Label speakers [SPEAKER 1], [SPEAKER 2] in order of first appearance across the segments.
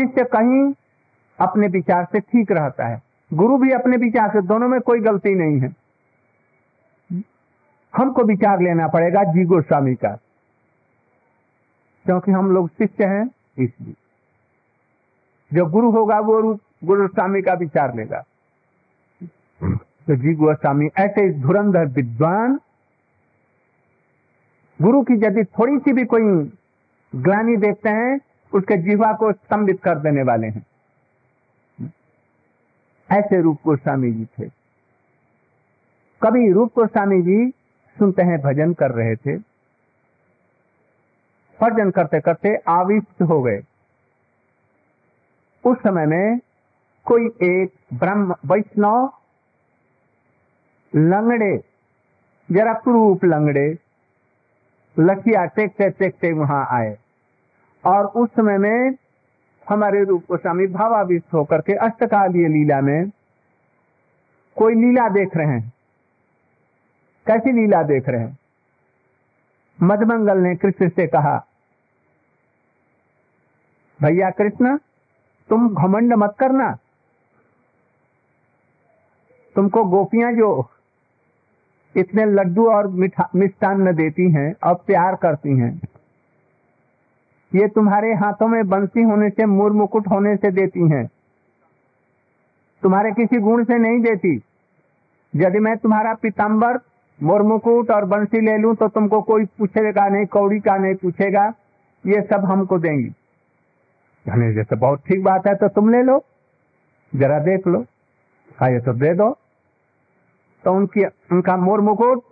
[SPEAKER 1] शिष्य कहीं अपने विचार से ठीक रहता है। गुरु भी अपने विचार से, दोनों में कोई गलती नहीं है। हमको विचार लेना पड़ेगा जी गोस्वामी का। क्योंकि हम लोग शिष्य हैं इसलिए। जो गुरु होगा, वो गुरु स्वामी का विचार लेगा। तो जी गोस्वामी, ऐसे धुरंधर विद्वान, गुरु की यदि थोड़ी सी भी कोई ग्लानी देखते हैं उसके जीवा को स्तंभित कर देने वाले हैं। ऐसे रूप गोस्वामी जी थे। कभी रूप गोस्वामी जी सुनते हैं, भजन कर रहे थे। भजन करते करते आविष्ट हो गए। उस समय में कोई एक ब्रह्म वैष्णव लंगड़े, जरा क्रूप लंगड़े, लखिया टेकते टेकते वहाँ आए। और उस समय में हमारे रूप गोस्वामी भावाविष्ट होकर के अष्टकालीय लीला में कोई लीला देख रहे हैं? कैसी लीला देख रहे हैं? मधमंगल ने कृष्ण से कहा, भैया कृष्ण, तुम घमंड मत करना। तुमको गोपियाँ जो इतने लड्डू और मिष्टान्न देती हैं और प्यार करती हैं ये तुम्हारे हाथों में बंसी होने से, मुर मुकुट होने से देती हैं। तुम्हारे किसी गुण से नहीं देती। यदि मैं तुम्हारा पिताम्बर मोर मुकुट और बंसी ले लूँ तो तुमको कोई पूछेगा नहीं, कौड़ी का नहीं पूछेगा। ये सब हमको देंगी। कहने जैसे बहुत ठीक बात है तो तुम ले लो। जरा देख लो। हा, ये तो दे दो। तो उनकी, उनका मोर मुकुट,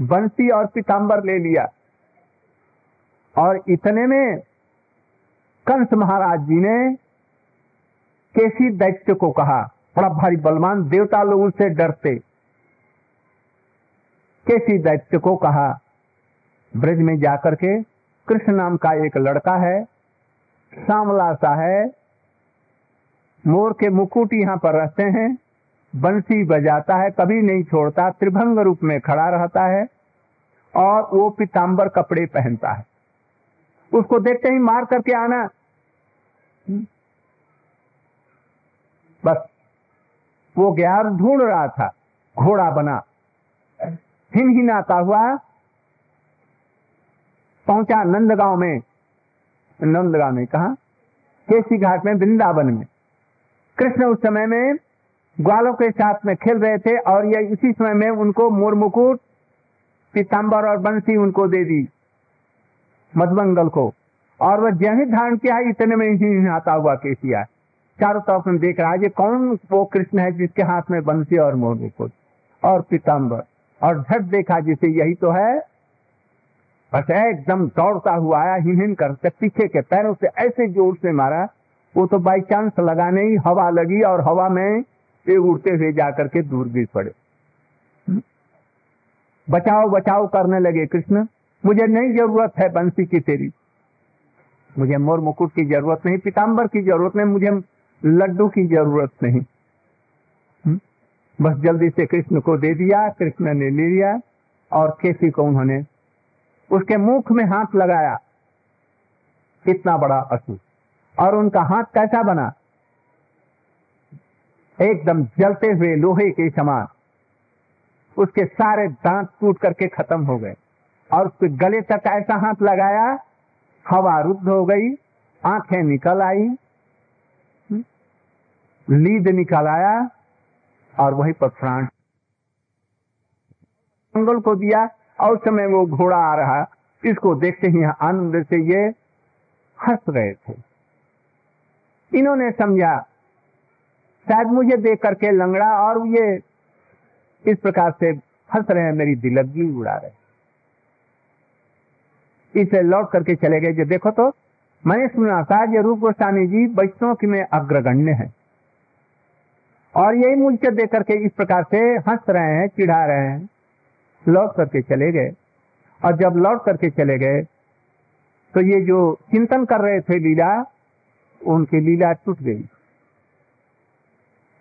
[SPEAKER 1] बंसी और पिताम्बर ले लिया। और इतने में कंस महाराज जी ने केसी दैत्य को कहा, बड़ा भारी बलवान देवता लोग उनसे डरते। केसी दैत्य को कहा, ब्रज में जाकर के कृष्ण नाम का एक लड़का है, सांवला सा है, मोर के मुकुट यहाँ पर रहते हैं, बंसी बजाता है, कभी नहीं छोड़ता, त्रिभंग रूप में खड़ा रहता है, और वो पिताम्बर कपड़े पहनता है। उसको देखते ही मार करके आना। बस, वो ग्यार ढूंढ रहा था, घोड़ा बना। हिन हिनाता हुआ, पहुँचा नंदगांव में। नंदगांव में कहा? केसी घाट में, वृंदावन में। कृष्ण उस समय में ग्वालों के साथ में खेल रहे थे और ये इसी समय में उनको मोर मुकुट पीताम्बर और बंसी उनको दे दी। मधुमंगल को। और वह जय धारण किया है, इतने में ही आता हुआ केसिया चारों तरफ़ में देख रहा है कौन वो कृष्ण है जिसके हाथ में बंसी और मुकुट और पीताम्बर और झट देखा जिसे यही तो है। बस एकदम दौड़ता हुआ आया हिन हिन करते पीछे के पैरों से ऐसे ज़ोर से मारा। वो तो बाई चांस लगाने ही हवा लगी और हवा में ये उड़ते हुए जाकर के दूर गिर पड़े। बचाओ बचाओ करने लगे कृष्ण। मुझे नहीं ज़रूरत है बंसी की तेरी। मुझे मोर मुकुट की ज़रूरत नहीं पिताम्बर की ज़रूरत नहीं, मुझे लड्डू की ज़रूरत नहीं। हम्म? बस जल्दी से कृष्ण को दे दिया, कृष्ण ने ले लिया और केसी को उन्होंने उसके मुख में हाथ लगाया। इतना बड़ा असुर और उनका हाथ कैसा बना? एकदम जलते हुए लोहे के समान। उसके सारे दांत टूट करके खत्म हो गए। और उसके गले तक ऐसा हाथ लगाया, हवा रुद्ध हो गई, आँखें निकल आई लीद निकल आया, और वहीं पर प्राण मंगल को दिया, और समय वो घोड़ा आ रहा। इसको देखते ही आनंद से ये हंस रहे थे। इन्होंने समझा, शायद मुझे देख करके लंगड़ा और ये इस प्रकार से हंस रहे हैं, मेरी दिलगी उड़ा रहे इसे लौट करके चले गए जो देखो तो मैंने सुना था ये रूप गोस्वामी जी वैष्णव की में अग्रगण्य है। और यही मुझसे देख करके इस प्रकार से हंस रहे हैं, चिढ़ा रहे हैं। लौट करके चले गए। और जब लौट करके चले गए तो ये जो चिंतन कर रहे थे लीला, उनकी लीला टूट गई।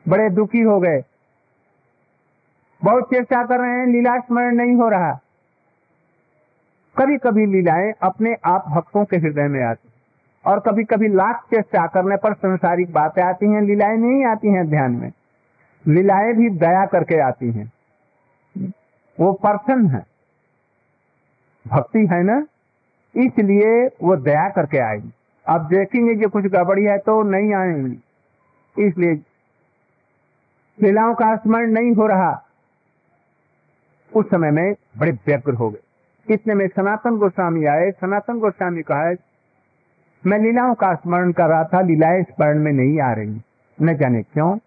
[SPEAKER 1] बड़े दुखी हो गए। बहुत चेष्टा कर रहे हैं, लीला स्मरण नहीं हो रहा। कभी कभी लीलाएँ अपने आप भक्तों के हृदय में आती और कभी कभी लाख चेष्टा करने पर संसारिक बातें आती हैं, लीलाएँ नहीं आती हैं ध्यान में। लीलाएँ भी दया करके आती हैं। वो पर्सन है। भक्ति है ना? इसलिए वो दया करके आएगी। अब देखेंगे कि कुछ गड़बड़ी है तो नहीं आएँगी। इसलिए लीलाओं का स्मरण नहीं हो रहा। उस समय में बड़े व्यग्र हो गए। इतने में सनातन गोस्वामी आए, सनातन गोस्वामी कहा, मैं लीलाओं का स्मरण कर रहा था, लीलाएँ स्मरण में नहीं आ रही। न जाने क्यों?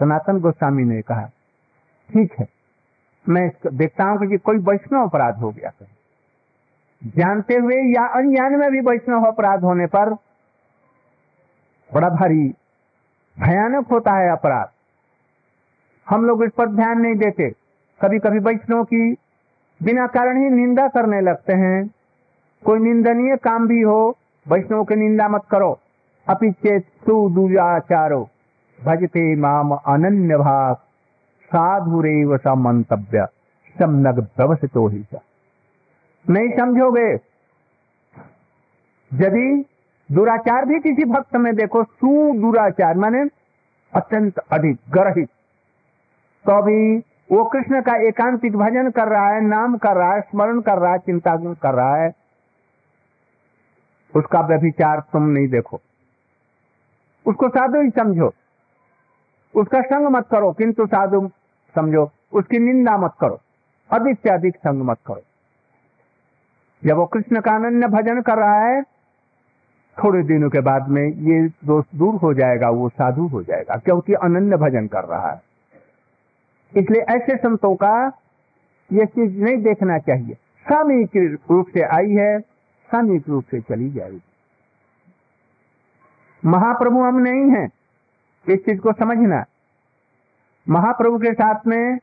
[SPEAKER 1] सनातन गोस्वामी ने कहा, ठीक है, मैं देखता हूँ कि कोई वैष्णव अपराध हो गया कहीं जानते हुए या अनजान में भी वैष्णव अपराध होने पर बड़ा भारी भयानक होता है अपराध। हम लोग इस पर ध्यान नहीं देते। कभी कभी वैष्णव की बिना कारण ही निंदा करने लगते हैं। कोई निंदनीय काम भी हो, वैष्णव की निंदा मत करो। अपिचेत भजते माम अनन्य भाग साधुरेव स मंतव्य समनग व्यवसितो ही नहीं समझोगे? यदि दुराचार भी किसी भक्त में देखो, सुदुराचार माने अत्यंत अधिक, ग्रहित। तो अभी वो कृष्ण का एकांतिक भजन कर रहा है, नाम कर रहा है, स्मरण कर रहा है, चिंता कर रहा है। उसका व्यभिचार तुम नहीं देखो। उसको साधु ही समझो। उसका संग मत करो, किंतु साधु समझो। उसकी निंदा मत करो, अधिक से अधिक संग मत करो। जब वो कृष्ण का अनन्य भजन कर रहा है, थोड़े दिनों के बाद में ये दोष दूर हो जाएगा, वो साधु हो जाएगा, क्योंकि अनन्य भजन कर रहा है। इसलिए ऐसे संतों का ये चीज़ नहीं देखना चाहिए। सामयिक रूप से आई है, सामयिक रूप से चली जाएगी। महाप्रभु हम नहीं हैं, इस चीज़ को समझना। महाप्रभु के साथ में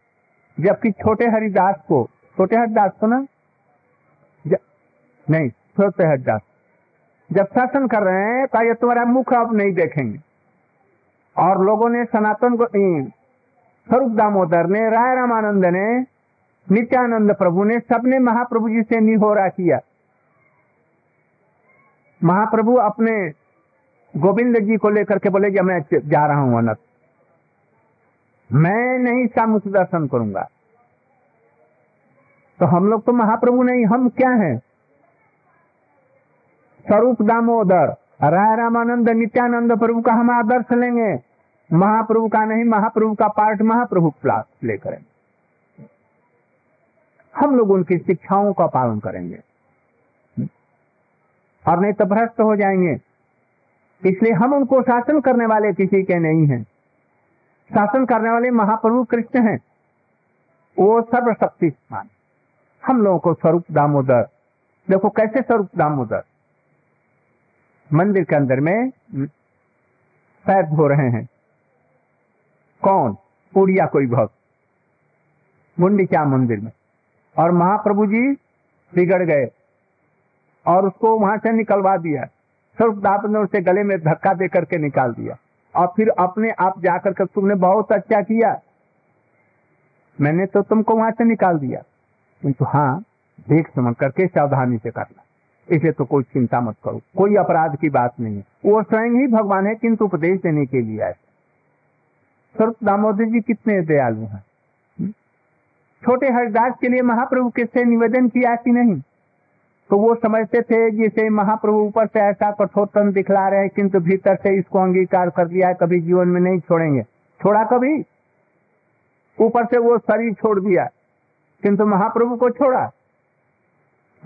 [SPEAKER 1] जबकि छोटे हरिदास को, छोटे हरिदास को ना? नहीं, छोटे हरिदास। जब शासन कर रहे हैं तो ये तुम्हारा मुख अब नहीं देखेंगे। और लोगों ने सनातन को स्वरूप दामोदर ने राय रामानंद ने नित्यानंद प्रभु ने सबने महाप्रभु जी से निहोरा किया। महाप्रभु अपने गोविंद जी को लेकर के बोले, जब मैं जा रहा हूँ अनत, मैं नहीं सामुख दर्शन करूँगा। तो हम लोग तो महाप्रभु नहीं, हम क्या हैं? स्वरूप दामोदर राय रामानंद नित्यानंद प्रभु का हम आदर्श लेंगे। महाप्रभु का नहीं, महाप्रभु का पार्ट महाप्रभु प्ले करेंगे हम लोग उनकी शिक्षाओं का पालन करेंगे। और नहीं तो भ्रष्ट हो जाएँगे। इसलिए हम उनको शासन करने वाले किसी के नहीं हैं। शासन करने वाले महाप्रभु कृष्ण हैं। वो सर्वशक्तिमान। हम लोगों को स्वरूप दामोदर। देखो कैसे स्वरूप दामोदर। मंदिर के अंदर में पैर धो रहे हैं। कौन? उड़िया कोई भक्त। मुंडिचा मंदिर में। और महाप्रभु जी बिगड़ गए और उसको वहाँ से निकलवा दिया। स्वरूपदास ने उसे गले में धक्का दे करके निकाल दिया। और फिर अपने आप जाकर के तुमने बहुत अच्छा किया। मैंने तो तुमको वहाँ से निकाल दिया। किंतु हाँ देख समझ करके सावधानी से करना। इसे तो कोई चिंता मत करो। कोई अपराध की बात नहीं है। वो स्वयं ही भगवान है, किंतु उपदेश देने के लिए आए। स्वरूप दामोदर जी कितने दयालु हैं? हम्म? छोटे हरिदास के लिए महाप्रभु किससे निवेदन किया कि नहीं? तो वो समझते थे, जिसे महाप्रभु ऊपर से ऐसा कठोरतन दिखला रहे हैं, किंतु भीतर से इसको अंगीकार कर लिया है, कभी जीवन में नहीं छोड़ेंगे। छोड़ा कभी? ऊपर से वो शरीर छोड़ दिया। किंतु महाप्रभु को छोड़ा।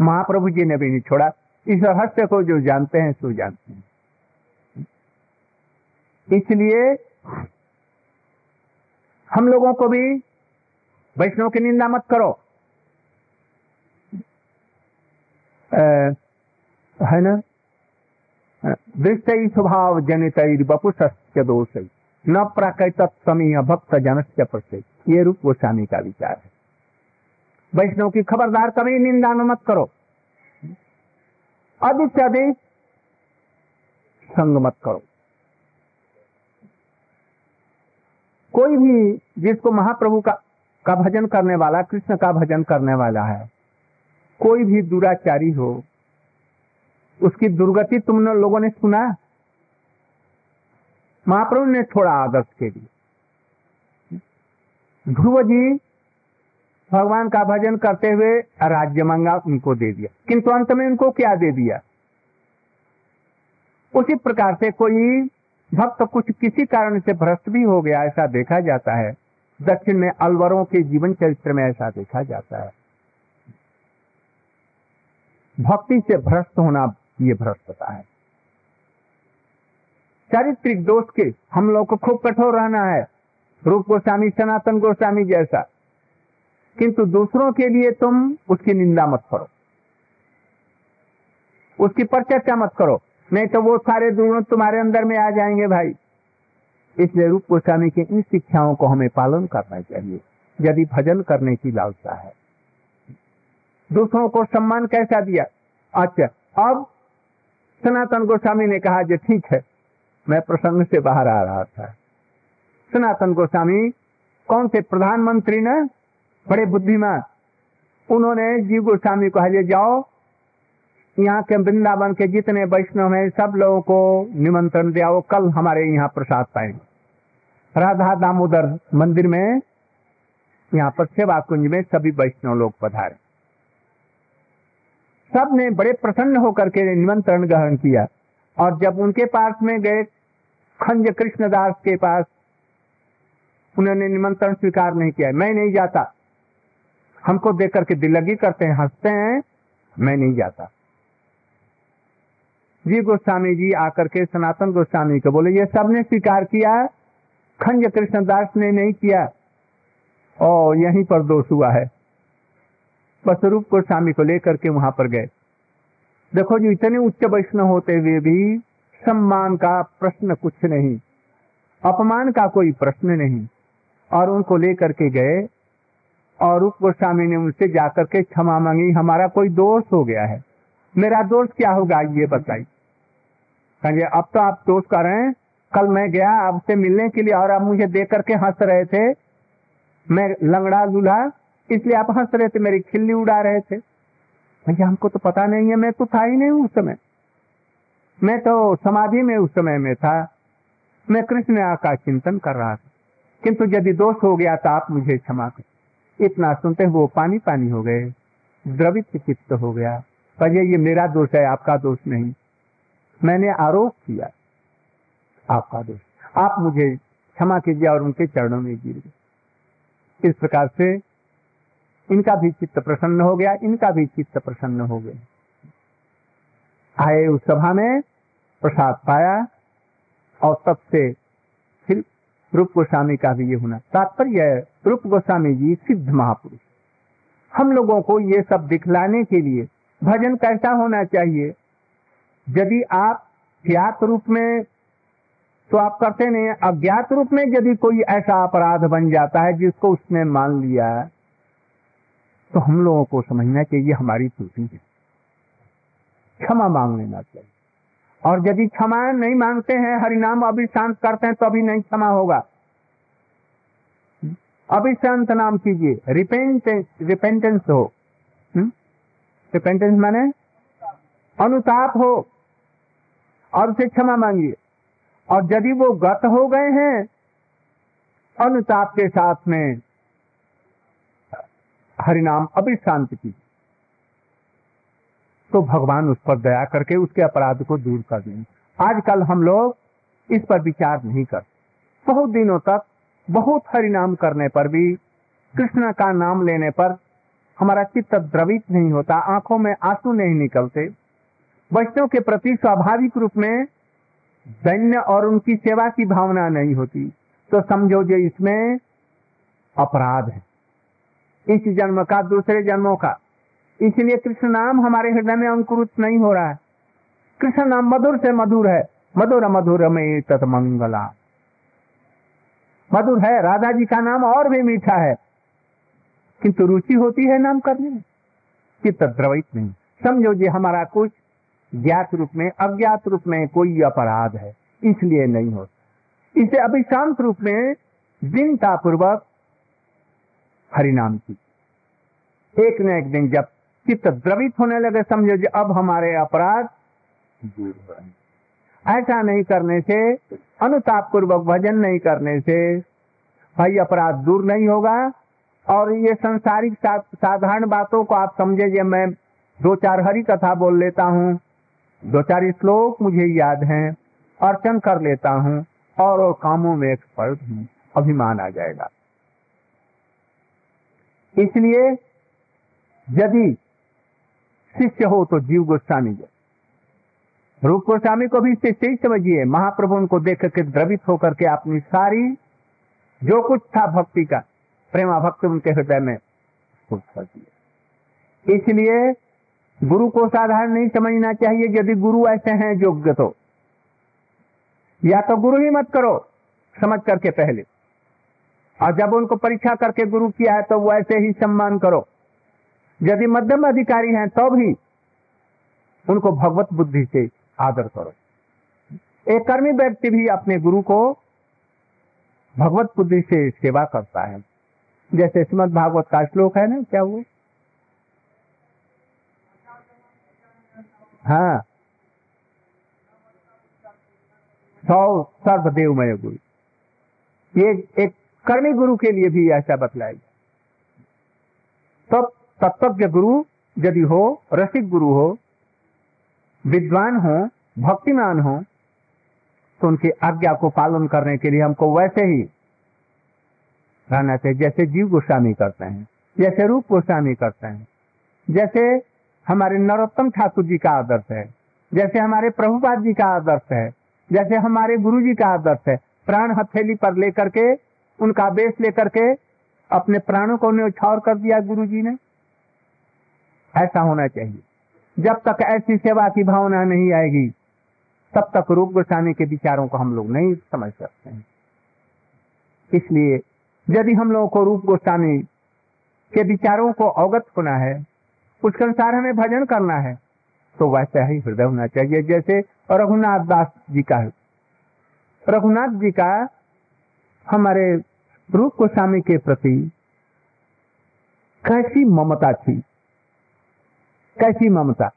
[SPEAKER 1] महाप्रभु जी ने भी नहीं छोड़ा। इस रहस्य को जो जानते हैं, सो जानते हैं। इसलिए हम लोगों को भी वैष्णव की निंदा मत करो। है ना? दृष्ट स्वभाव जनित बपुष दोष। न प्राकृत समीय भक्त जनस्य प्रत्यय ये रूप गोस्वामी का विचार है। वैष्णव की खबरदार कभी निंदा न मत करो। अधिक से अधिक संग मत करो। कोई भी जिसको महाप्रभु का का भजन करने वाला, कृष्ण का भजन करने वाला है, कोई भी दुराचारी हो, उसकी दुर्गति तुम लोगों ने सुना महाप्रभु ने छोड़ा आदर्श के लिए। ध्रुव जी भगवान का भजन करते हुए राज्य मंगा, उनको दे दिया। किंतु अंत में उनको क्या दे दिया? उसी प्रकार से कोई भक्त कुछ किसी कारण से भ्रष्ट भी हो गया, ऐसा देखा जाता है। दक्षिण में अलवरों के जीवन चरित्र में ऐसा देखा जाता है। भक्ति से भ्रष्ट होना ये भ्रष्टता है। चारित्रिक दोष के हम लोग को खूब कठोर रहना है, रूप गोस्वामी, सनातन गोस्वामी जैसा। किंतु दूसरों के लिए तुम उसकी निंदा मत करो। उसकी परचर्चा मत करो। नहीं तो वो सारे दुर्गुण तुम्हारे अंदर में आ जाएँगे भाई। इसलिए रूप गोस्वामी की इन शिक्षाओं को हमें पालन करना चाहिए, यदि भजन करने की लालसा है। दूसरों को सम्मान कैसा दिया? अच्छा अब सनातन गोस्वामी ने कहा जो ठीक है, मैं प्रसंग से बाहर आ रहा था। सनातन गोस्वामी, कौन से प्रधानमंत्री ने? बड़े बुद्धिमान। उन्होंने जीव गोस्वामी को हजे जाओ यहाँ के वृंदावन के जितने वैष्णव हैं, सब लोगों को निमंत्रण दिया, वो कल हमारे यहाँ प्रसाद पाएँगे। राधा दामोदर मंदिर में, यहाँ पर सेवा कुंज में सभी वैष्णव लोग पधारे। सबने बड़े प्रसन्न होकर के निमंत्रण ग्रहण किया और जब उनके पास में गए, खंज कृष्णदास के पास, उन्होंने निमंत्रण स्वीकार नहीं किया, मैं नहीं जाता। हमको देख करके दिलगी करते हैं, हँसते हैं, मैं नहीं जाता। जी गोस्वामी जी आकर के, सनातन गोस्वामी को बोले, ये सबने स्वीकार किया? खंज कृष्णदास ने नहीं किया। और यहीं पर दोष हुआ है। बस रूप गोस्वामी को लेकर के वहाँ पर गए। देखो जी, इतने उच्च वैष्णव होते हुए भी सम्मान का प्रश्न कुछ नहीं, अपमान का कोई प्रश्न नहीं। और उनको लेकर के गए और रूप गोस्वामी ने उनसे जाकर के क्षमा मांगी। हमारा कोई दोष हो गया है। मेरा दोष क्या होगा, ये बताइए? कहेंगे, अब तो आप दोष कर रहे हैं। कल मैं गया आपसे मिलने के लिए और आप मुझे देख करके हंस रहे थे। मैं लंगड़ा दूल्हा, इसलिए आप हंस रहे थे, मेरी खिल्ली उड़ा रहे थे। भैया, हमको तो पता नहीं है, मैं तो था ही नहीं उस समय। मैं तो समाधि में उस समय में था। मैं कृष्ण का चिंतन कर रहा था। किंतु यदि दोष हो गया तो आप मुझे क्षमा कर। इतना सुनते वो पानी पानी हो गए। द्रवित चित्त हो गया। पर ये मेरा दोष है, आपका दोष नहीं। मैंने आरोप किया आपका दोष। आप मुझे क्षमा कीजिए और उनके चरणों में गिर गए। इस प्रकार से इनका भी चित्त प्रसन्न हो गया, इनका भी चित्त प्रसन्न हो गया। आए उस सभा में प्रसाद पाया और तब से फिर रूप गोस्वामी का भी ये होना तात्पर्य रूप गोस्वामी जी सिद्ध महापुरुष। हम लोगों को ये सब दिखलाने के लिए भजन कैसा होना चाहिए? यदि आप ज्ञात रूप में तो आप करते नहीं अज्ञात रूप में यदि कोई ऐसा अपराध बन जाता है जिसको उसने मान लिया है तो हम लोगों को समझना चाहिए हमारी त्रुटि है। क्षमा मांग लेना चाहिए। और यदि क्षमा नहीं मांगते हैं, हरिनाम अभिशांत करते हैं तो अभी नहीं क्षमा होगा। अभिशांत नाम कीजिए। रिपेंटेंस रिपेंटेंस हो। रिपेंटेंस माने? अनुताप हो। और उसे क्षमा मांगिए। और यदि वो गत हो गए हैं, अनुताप के साथ में हरिनाम अभिशांत की तो भगवान उस पर दया करके उसके अपराध को दूर कर देंगे। आजकल हम लोग इस पर विचार नहीं करते। बहुत दिनों तक बहुत हरिनाम करने पर भी, कृष्ण का नाम लेने पर हमारा चित्त द्रवित नहीं होता, आँखों में आँसू नहीं निकलते। वैष्णव के प्रति स्वाभाविक रूप में दैन्य और उनकी सेवा की भावना नहीं होती। तो समझो जो इसमें अपराध है। इस जन्म का, दूसरे जन्मों का। इसलिए कृष्ण नाम हमारे हृदय में अंकुरित नहीं हो रहा है। कृष्ण नाम मधुर से मधुर है। मधुर मधुर में तत् मंगला। मधुर है, राधा जी का नाम और भी मीठा है। किंतु रुचि होती है नाम करने में। चित्त द्रवित नहीं। समझो जी हमारा कुछ ज्ञात रूप में, अज्ञात रूप में कोई अपराध है, इसलिए नहीं होता। इसे अभिशांत रूप में दिनता पूर्वक हरिनाम की एक न एक दिन जब चित्त द्रवित होने लगे, समझो जी, अब हमारे अपराध ऐसा नहीं करने से अनुताप पूर्वक भजन नहीं करने से भाई अपराध दूर नहीं होगा। और ये संसारिक साधारण बातों को आप समझे मैं दो चार हरी कथा बोल लेता हूँ। दो चार श्लोक मुझे याद हैं अर्चन कर लेता हूँ और, कामों में एक्सपर्ट हूँ अभिमान आ जाएगा। इसलिए यदि शिष्य हो तो जीव गोस्वामी जैसे रूप गोस्वामी को भी शिष्य ही समझिए महाप्रभु उनको देख के द्रवित होकर के अपनी सारी जो कुछ था भक्ति का प्रेमा भक्ति उनके हृदय में इसलिए गुरु को साधारण नहीं समझना चाहिए यदि गुरु ऐसे हैं योग्य तो। या तो गुरु ही मत करो, समझ करके पहले। और जब उनको परीक्षा करके गुरु किया है तो वो ऐसे ही सम्मान करो। यदि मध्यम अधिकारी हैं तो भी उनको भगवत बुद्धि से आदर करो। एक कर्मी व्यक्ति भी अपने गुरु को भगवत बुद्धि से सेवा करता है। जैसे श्रीमद भागवत का श्लोक है ना, क्या वो? हाँ। सौ सर्वदेवमय गुरु। ये एक कर्मी गुरु के लिए भी ऐसा बतलाया तब तत्वज्ञ गुरु यदि हो, रसिक गुरु हो, विद्वान हो, भक्तिमान हो तो उनकी आज्ञा को पालन करने के लिए हमको वैसे ही रहना चाहिए, जैसे जीव गोस्वामी करते हैं, जैसे रूप गोस्वामी करते हैं, जैसे हमारे नरोत्तम ठाकुर जी का आदर्श है। जैसे हमारे प्रभुपाद जी का आदर्श है, जैसे हमारे गुरु जी का आदर्श है। प्राण हथेली पर लेकर के, उनका बेस लेकर के, अपने प्राणों को न्यौछावर कर दिया गुरु जी ने। ऐसा होना चाहिए। जब तक ऐसी सेवा की भावना नहीं आएगी, तब तक रूप गोस्वामी के विचारों को हम लोग नहीं समझ सकते हैं। इसलिए, यदि हम लोगों को रूप गोस्वामी के विचारों को अवगत होना है उसके अनुसार हमें भजन करना है। तो वैसा ही हृदय होना चाहिए, जैसे रघुनाथ दास जी का रघुनाथ जी का हमारे रूप गोस्वामी के प्रति कैसी ममता थी? कैसी ममता?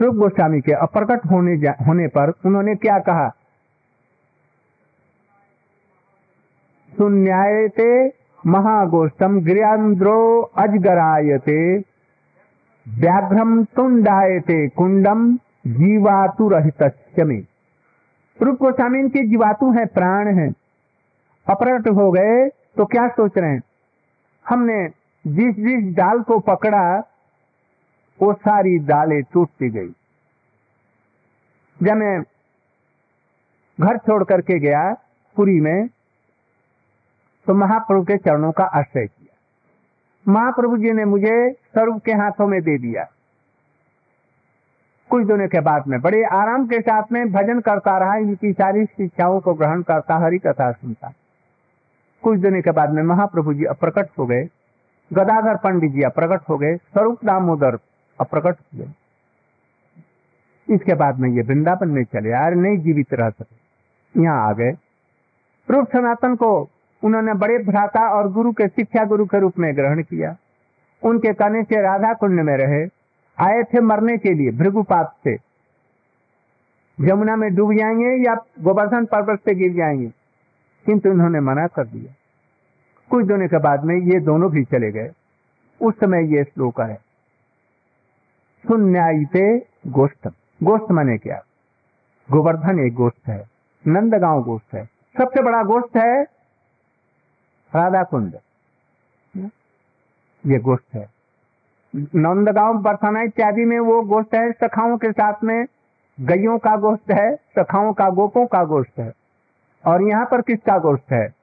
[SPEAKER 1] रूप गोस्वामी के अप्रकट होने होने पर उन्होंने क्या कहा? सुन्यायते महागोष्ठम गृहांद्रो अजगरायते व्याघ्रम तुंडायते कुंडम जीवातु रहित में रूप गोस्वामी, इनके जीवातु हैं, प्राण हैं। अप्रकट हो गए तो क्या सोच रहे हैं? हमने जिस जिस डाल को पकड़ा, वो सारी डालें टूटती गई। जब मैं घर छोड़ करके गया, पुरी में तो महाप्रभु के चरणों का आश्रय किया। महाप्रभु जी ने मुझे स्वरूप के हाथों में दे दिया। कुछ दिनों के बाद में बड़े आराम के साथ में भजन करता रहा, इनकी सारी शिक्षाओं को ग्रहण करता, हरी कथा सुनता। कुछ दिनों के बाद में महाप्रभु जी अप्रकट हो गए। गदाधर पंडित जी अप्रकट हो गए। स्वरूप दामोदर अप्रकट हो गए। इसके बाद में ये वृंदावन में चले यार नहीं जीवित रह सके। यहाँ आ गए। रूप सनातन को उन्होंने बड़े भ्राता और गुरु के शिक्षा गुरु के रूप में ग्रहण किया। उनके कहने से राधा कुंड में रहे, आए थे मरने के लिए भृगुपात से। यमुना में डूब जाएँगे या गोवर्धन पर्वत से गिर जाएँगे, किंतु उन्होंने मना कर दिया। कुछ दिनों के बाद में ये दोनों भी चले गए। उस समय ये श्लोक है सुन्यायते गोष्ठ गोष्ठ माने क्या? गोवर्धन एक गोष्ठ है, नंदगांव गोष्ठ है। सबसे बड़ा गोष्ठ है राधा कुंड ये गोष्ठ है। नंदगांव बरसाना इत्यादि में वो गोष्ठ है, सखाओं के साथ में गयों का गोष्ठ है, सखाओं का, गोपों का गोष्ठ है। और यहाँ पर किसका गोष्ठ है?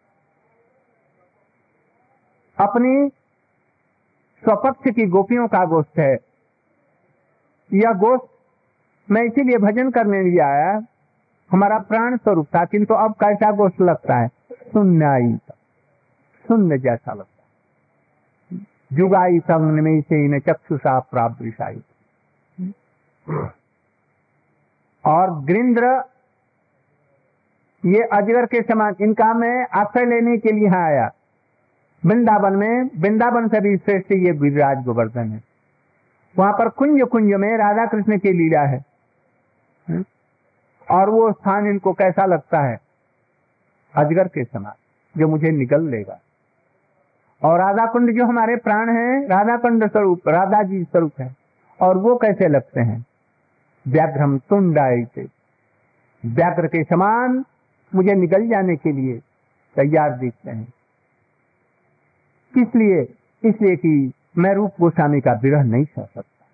[SPEAKER 1] अपनी स्वपक्ष की गोपियों का गोष्ठ है। यह गोष्ठ मैं इसीलिए भजन करने लिए आया, हमारा प्राण स्वरूप था, किंतु अब कैसा गोष्ठ लगता है? सुन्नाई शून्य जैसा लगता जुगाई संग में से इन चक्षुषा प्राप्त और ग्रिंद्र, ये अजगर के समान, इनका मैं आश्रय लेने के लिए आया। वृंदावन में, वृंदावन से भी श्रेष्ठ ये गिरिराज गोवर्धन है। वहाँ पर कुंज कुंज में राधा कृष्ण की लीला है? और वो स्थान इनको कैसा लगता है? अजगर के समान, जो मुझे निकल लेगा। और राधा कुंड जो हमारे प्राण है राधा कुंड स्वरूप राधा जी स्वरूप है। और वो कैसे लगते हैं? व्याघ्रम तुंडाई व्याघ्र के समान मुझे निकल जाने के लिए तैयार दिखते हैं। इसलिए इसलिए कि मैं रूप गोस्वामी का विरह नहीं सह सकता।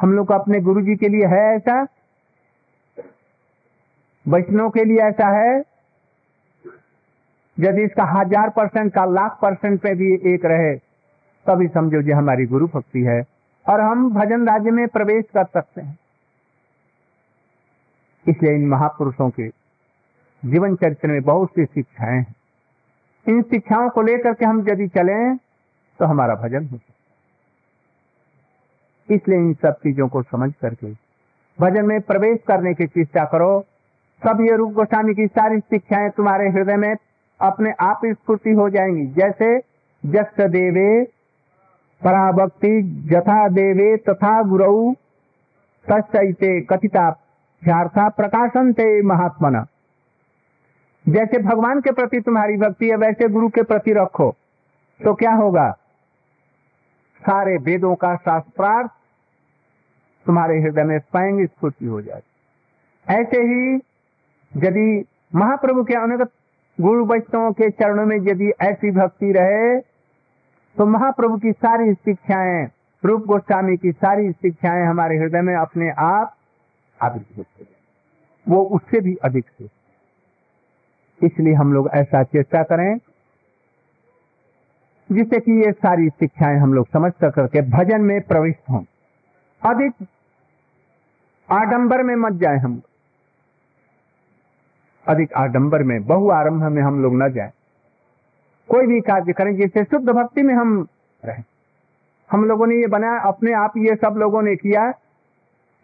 [SPEAKER 1] हम लोग अपने गुरु जी के लिए है ऐसा? वैष्णव के लिए ऐसा है? यदि इसका हज़ार परसेंट का लाख परसेंट पे भी एक रहे, तभी समझो जी हमारी गुरु भक्ति है और हम भजन राज्य में प्रवेश कर सकते हैं। इसलिए इन महापुरुषों के जीवन चरित्र में बहुत सी शिक्षाएँ हैं। इन शिक्षाओं को लेकर के हम यदि चले तो हमारा भजन हो सकता इसलिए इन सब चीज़ों को समझ करके भजन में प्रवेश करने की चेष्टा करो। सब ये रूप गोस्वामी की सारी शिक्षाएँ तुम्हारे हृदय में अपने आप स्फूर्ति हो जाएँगी। जैसे जस देवे, पराभक्ति जथा देवे तथा गुरु तस्ते कथिता प्रकाशन ते महात्मना। जैसे भगवान के प्रति तुम्हारी भक्ति है, वैसे गुरु के प्रति रखो। तो क्या होगा? सारे वेदों का शास्त्रार्थ तुम्हारे हृदय में स्वयं स्फूर्ति हो जाए ऐसे ही यदि महाप्रभु के अनुगत गुरु वैष्णवों के चरणों में यदि ऐसी भक्ति रहे तो महाप्रभु की सारी शिक्षाएँ, रूप गोस्वामी की सारी शिक्षाएँ हमारे हृदय में अपने आप आविर्भूत हो जाए। वो उससे भी अधिक से। इसलिए हम लोग ऐसा चेष्टा करें, जिससे कि ये सारी शिक्षाएँ हम लोग समझ कर करके भजन में प्रविष्ट हों। अधिक आडंबर में मत जाए हम। अधिक आडंबर में, बहु आरंभ में हम लोग न जाए। कोई भी कार्य करें, जिससे शुद्ध भक्ति में हम रहे। हम लोगों ने ये बनाया, अपने आप ये सब लोगों ने किया।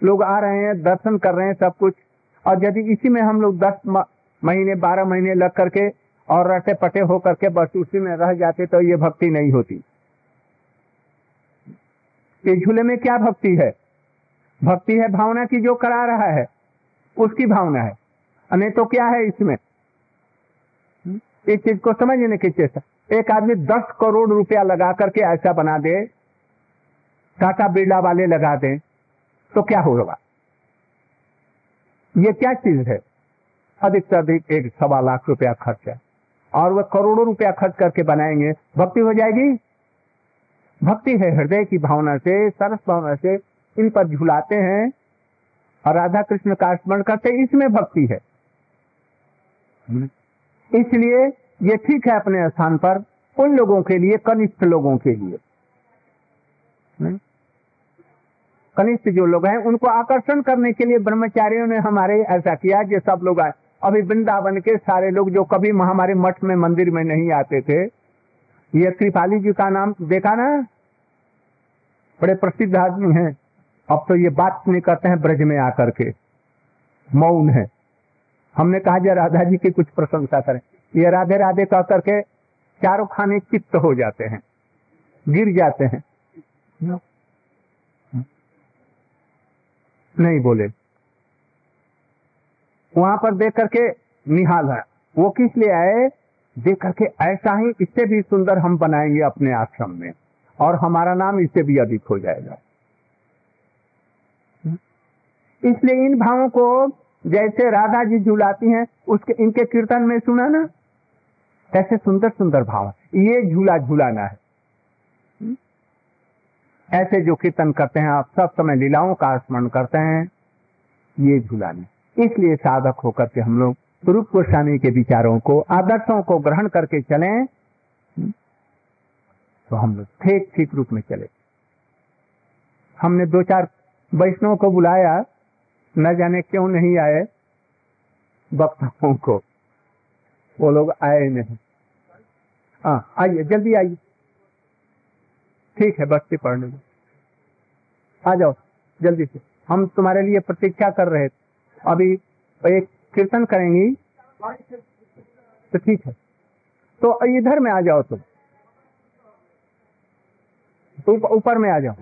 [SPEAKER 1] लोग आ रहे हैं, दर्शन कर रहे हैं सब कुछ। और यदि इसी में हम लोग दस महीने, बारह महीने लग करके और रटे पटे हो करके बस उसी में रह जाते तो ये भक्ति नहीं होती। ये झूले में क्या भक्ति है? भक्ति है भावना की जो करा रहा है, उसकी भावना है। नहीं तो क्या है इसमें? इस चीज़ को समझने की चेष्टा एक आदमी दस करोड़ रुपया लगा करके ऐसा बना दे, टाटा बिरला वाले लगा दे तो क्या होगा? ये क्या चीज़ है? अधिक से अधिक एक सवा लाख रुपया खर्च है। और वह करोड़ों रुपया खर्च करके बनाएँगे, भक्ति हो जाएगी? भक्ति है हृदय की भावना से, सरस भावना से इन पर झुलाते हैं। और राधा कृष्ण का स्मरण करते इसमें भक्ति है। इसलिए ये ठीक है अपने स्थान पर उन लोगों के लिए, कनिष्ठ लोगों के लिए। कनिष्ठ जो लोग हैं, उनको आकर्षण करने के लिए ब्रह्मचारियों ने हमारे ऐसा किया कि सब लोग आए। अभी वृंदावन के सारे लोग जो कभी हमारे मठ में मंदिर में नहीं आते थे, ये कृपाली जी का नाम देखा ना? बड़े प्रसिद्ध आदमी हैं। अब तो ये बात नहीं करते हैं, ब्रज में आकर के। मौन है। हमने कहा जय राधा जी की कुछ प्रशंसा करें। ये राधे राधे कह करके चारों खाने चित्त हो जाते हैं, गिर जाते हैं। नहीं बोले। वहाँ पर देख करके निहाल है। वो किस लिए आए? देख करके ऐसा ही इससे भी सुंदर हम बनाएँगे अपने आश्रम में और हमारा नाम इससे भी अधिक हो जाएगा। इसलिए इन भावों को जैसे राधा जी झुलाती हैं, उसके, इनके कीर्तन में सुना ना? कैसे सुंदर सुंदर भाव ये झूला झूलाना है। ऐसे जो कीर्तन करते हैं, आप सब समय लीलाओं का स्मरण करते हैं, ये झूलाने इसलिए साधक होकर के हम लोग स्वरूप गोस्वामी के विचारों को, आदर्शों को ग्रहण करके चले। तो हम लोग ठीक ठीक रूप में चले। हमने दो चार वैष्णव को बुलाया। न जाने क्यों नहीं आए वक्ताओं को। वो लोग आए नहीं। हाँ आइए, जल्दी आइए। ठीक है, बस्ती पढ़ने में आ जाओ, जल्दी से। हम तुम्हारे लिए प्रतीक्षा कर रहे थे। अभी एक कीर्तन करेंगी। तो ठीक है। तो इधर में आ जाओ तुम। ऊपर में आ जाओ।